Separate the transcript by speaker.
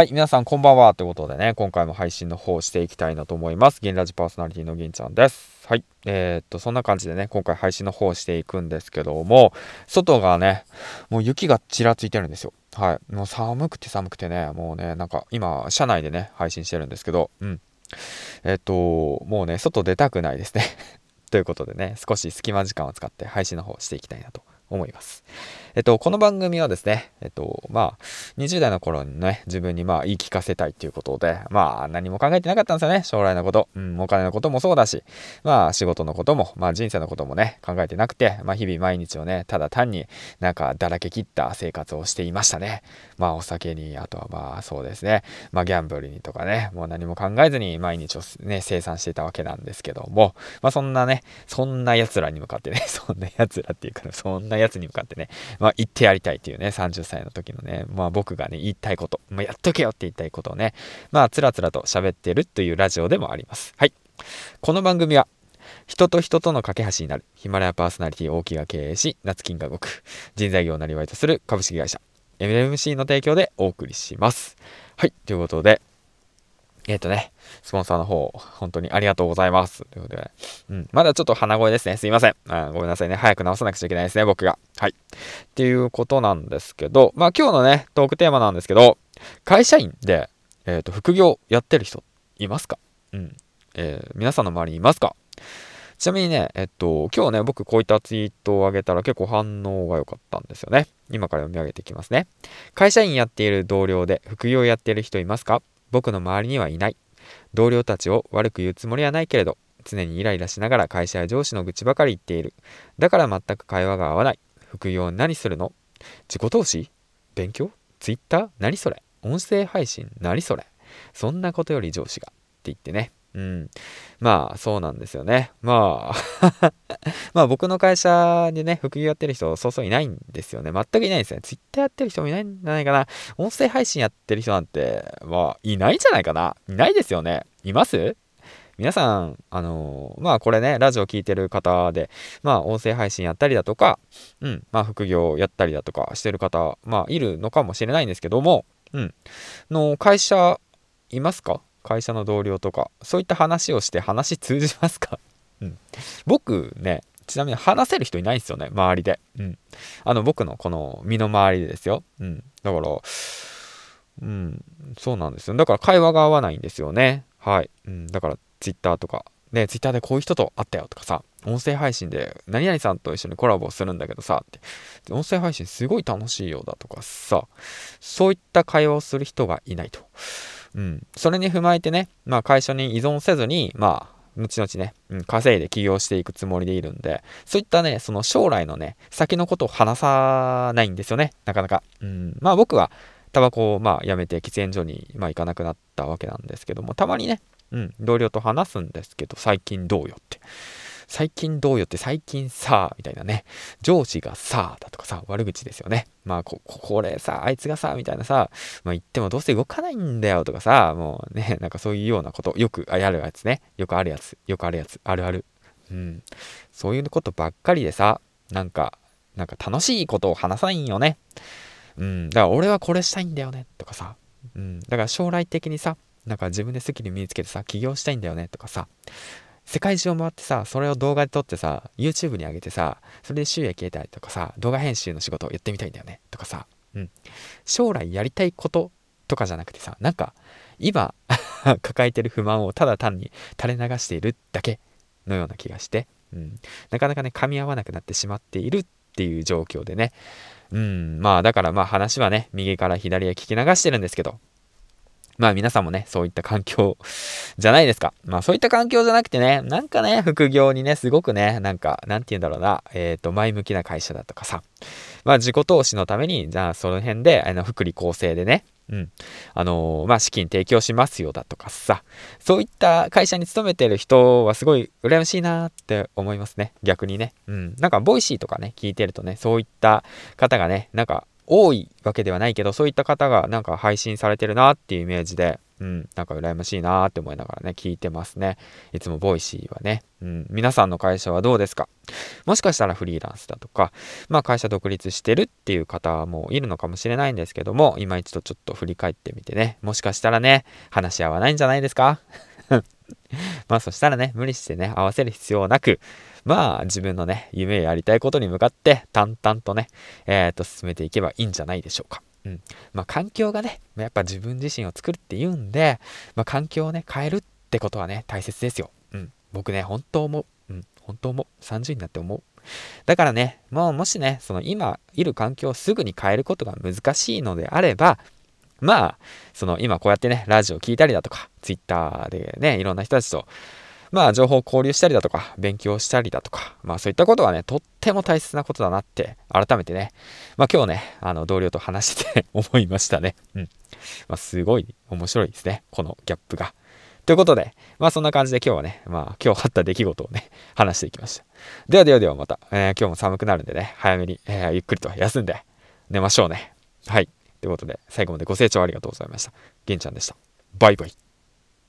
Speaker 1: はい、皆さんこんばんは。ということでね、今回も配信の方をしていきたいなと思います。銀ラジパーソナリティの銀ちゃんです。はい。えー、っと、そんな感じでね、今回配信の方をしていくんですけども、外がね、もう雪がちらついてるんですよ。はい。もう寒くて寒くてね、もうね、なんか今、車内でね、配信してるんですけど、うん。えー、っと、もうね、外出たくないですね。ということでね、少し隙間時間を使って配信の方をしていきたいなと思います。えっと、この番組はですね、えっと、まあ、20代の頃にね、自分にまあ言い聞かせたいっていうことで、まあ何も考えてなかったんですよね、将来のこと。うん、お金のこともそうだし、まあ仕事のことも、まあ人生のこともね、考えてなくて、まあ日々毎日をね、ただ単になんかだらけ切った生活をしていましたね。まあお酒に、あとはまあそうですね、まあギャンブルにとかね、もう何も考えずに毎日をね、生産していたわけなんですけども、まあそんなね、そんな奴らに向かってね、そんな奴らっていうか、そんな奴に向かってね、まあ言ってやりたいっていうね、30歳の時のね、まあ僕がね、言いたいこと、まあ、やっとけよって言いたいことをね、まあつらつらと喋ってるというラジオでもあります。はい。この番組は、人と人との架け橋になるヒマラヤパーソナリティ大木が経営し、夏金が動く人材業をなりわいとする株式会社 MMC の提供でお送りします。はい。ということで、えっ、ー、とね、スポンサーの方、本当にありがとうございます。ということで、うん、まだちょっと鼻声ですね。すいません。あごめんなさいね。早く直さなくちゃいけないですね、僕が。はい。っていうことなんですけど、まあ今日のね、トークテーマなんですけど、会社員で、えっ、ー、と、副業やってる人いますか？うん。えー、皆さんの周りにいますか？ちなみにね、えっと、今日ね、僕こういったツイートを上げたら結構反応が良かったんですよね。今から読み上げていきますね。会社員やっている同僚で副業やっている人いますか？僕の周りにはいない。同僚たちを悪く言うつもりはないけれど、常にイライラしながら会社や上司の愚痴ばかり言っている。だから全く会話が合わない。副業何するの？自己投資？勉強？ツイッター？何それ？音声配信？何それ？そんなことより上司が。って言ってね。うん。まあ、そうなんですよね。まあ まあ僕の会社でね、副業やってる人、そうそういないんですよね。全くいないんですね。ツイッターやってる人もいないんじゃないかな。音声配信やってる人なんて、まあ、いないんじゃないかな。いないですよね。います？皆さん、あのー、まあこれね、ラジオ聞いてる方で、まあ音声配信やったりだとか、うん、まあ副業やったりだとかしてる方、まあいるのかもしれないんですけども、うん、の会社いますか？会社の同僚とか、そういった話をして話通じますか？うん。僕ね、ちなみに話せる人いないんですよね、周りで。うん。あの、僕のこの身の回りでですよ。うん。だから、うん、そうなんですよ。だから会話が合わないんですよね。はい。うん、だから Twitter とか、ね、Twitter でこういう人と会ったよとかさ、音声配信で何々さんと一緒にコラボするんだけどさ、って。音声配信すごい楽しいようだとかさ、そういった会話をする人がいないと。うん。それに踏まえてね、まあ会社に依存せずに、まあ、後々ね、うん、稼いで起業していくつもりでいるんで、そういったね、その将来のね、先のことを話さないんですよね、なかなか。うん、まあ僕は、タバコをまあやめて喫煙所にまあ行かなくなったわけなんですけども、たまにね、うん、同僚と話すんですけど、最近どうよって。最近どうよって最近さ、みたいなね。上司がさ、だとかさ、悪口ですよね。まあこ、これさ、あいつがさ、みたいなさ、まあ言ってもどうせ動かないんだよとかさ、もうね、なんかそういうようなこと、よくやるやつね。よくあるやつ、よくあるやつ、あるある。うん。そういうことばっかりでさ、なんか、なんか楽しいことを話さないんよね。うん。だから俺はこれしたいんだよね、とかさ。うん。だから将来的にさ、なんか自分でスキル身につけてさ、起業したいんだよね、とかさ。世界中を回ってさ、それを動画で撮ってさ、YouTube に上げてさ、それで収益得たりとかさ、動画編集の仕事をやってみたいんだよね、とかさ、うん。将来やりたいこととかじゃなくてさ、なんか、今 抱えてる不満をただ単に垂れ流しているだけのような気がして、うん。なかなかね、噛み合わなくなってしまっているっていう状況でね、うん、まあだからまあ話はね、右から左へ聞き流してるんですけど、まあ皆さんもね、そういった環境じゃないですか。まあそういった環境じゃなくてね、なんかね、副業にね、すごくね、なんか、なんて言うんだろうな、えっ、ー、と、前向きな会社だとかさ、まあ自己投資のために、じゃあその辺で、あの、福利厚生でね、うん。あのー、まあ、資金提供しますよだとかさ、そういった会社に勤めてる人はすごい羨ましいなって思いますね。逆にね。うん。なんか、ボイシーとかね、聞いてるとね、そういった方がね、なんか、多いわけではないけど、そういった方がなんか配信されてるなっていうイメージで、うん、なんか羨ましいなって思いながらね、聞いてますね。いつもボイシーはね、うん、皆さんの会社はどうですか？もしかしたらフリーランスだとか、まあ会社独立してるっていう方もいるのかもしれないんですけども、今一度ちょっと振り返ってみてね、もしかしたらね、話し合わないんじゃないですか？まあそしたらね、無理してね、合わせる必要なく、まあ自分のね、夢やりたいことに向かって淡々とね、えー、と進めていけばいいんじゃないでしょうか。うん。まあ、環境がね、やっぱ自分自身を作るって言うんで、まあ、環境をね、変えるってことはね、大切ですよ。うん。僕ね、本当思う。うん。本当思う。30になって思う。だからね、もうもしね、その今いる環境をすぐに変えることが難しいのであれば、まあ、その今こうやってね、ラジオ聞いたりだとか、ツイッターでね、いろんな人たちとまあ、情報交流したりだとか、勉強したりだとか、まあ、そういったことはね、とっても大切なことだなって、改めてね、まあ、今日ね、あの、同僚と話してて 思いましたね。うん。まあ、すごい面白いですね、このギャップが。ということで、まあそんな感じで今日はね、まあ今日あった出来事をね、話していきました。ではではではまた、えー、今日も寒くなるんでね、早めに、えー、ゆっくりと休んで寝ましょうね。はい。ということで、最後までご清聴ありがとうございました。げんちゃんでした。バイバイ。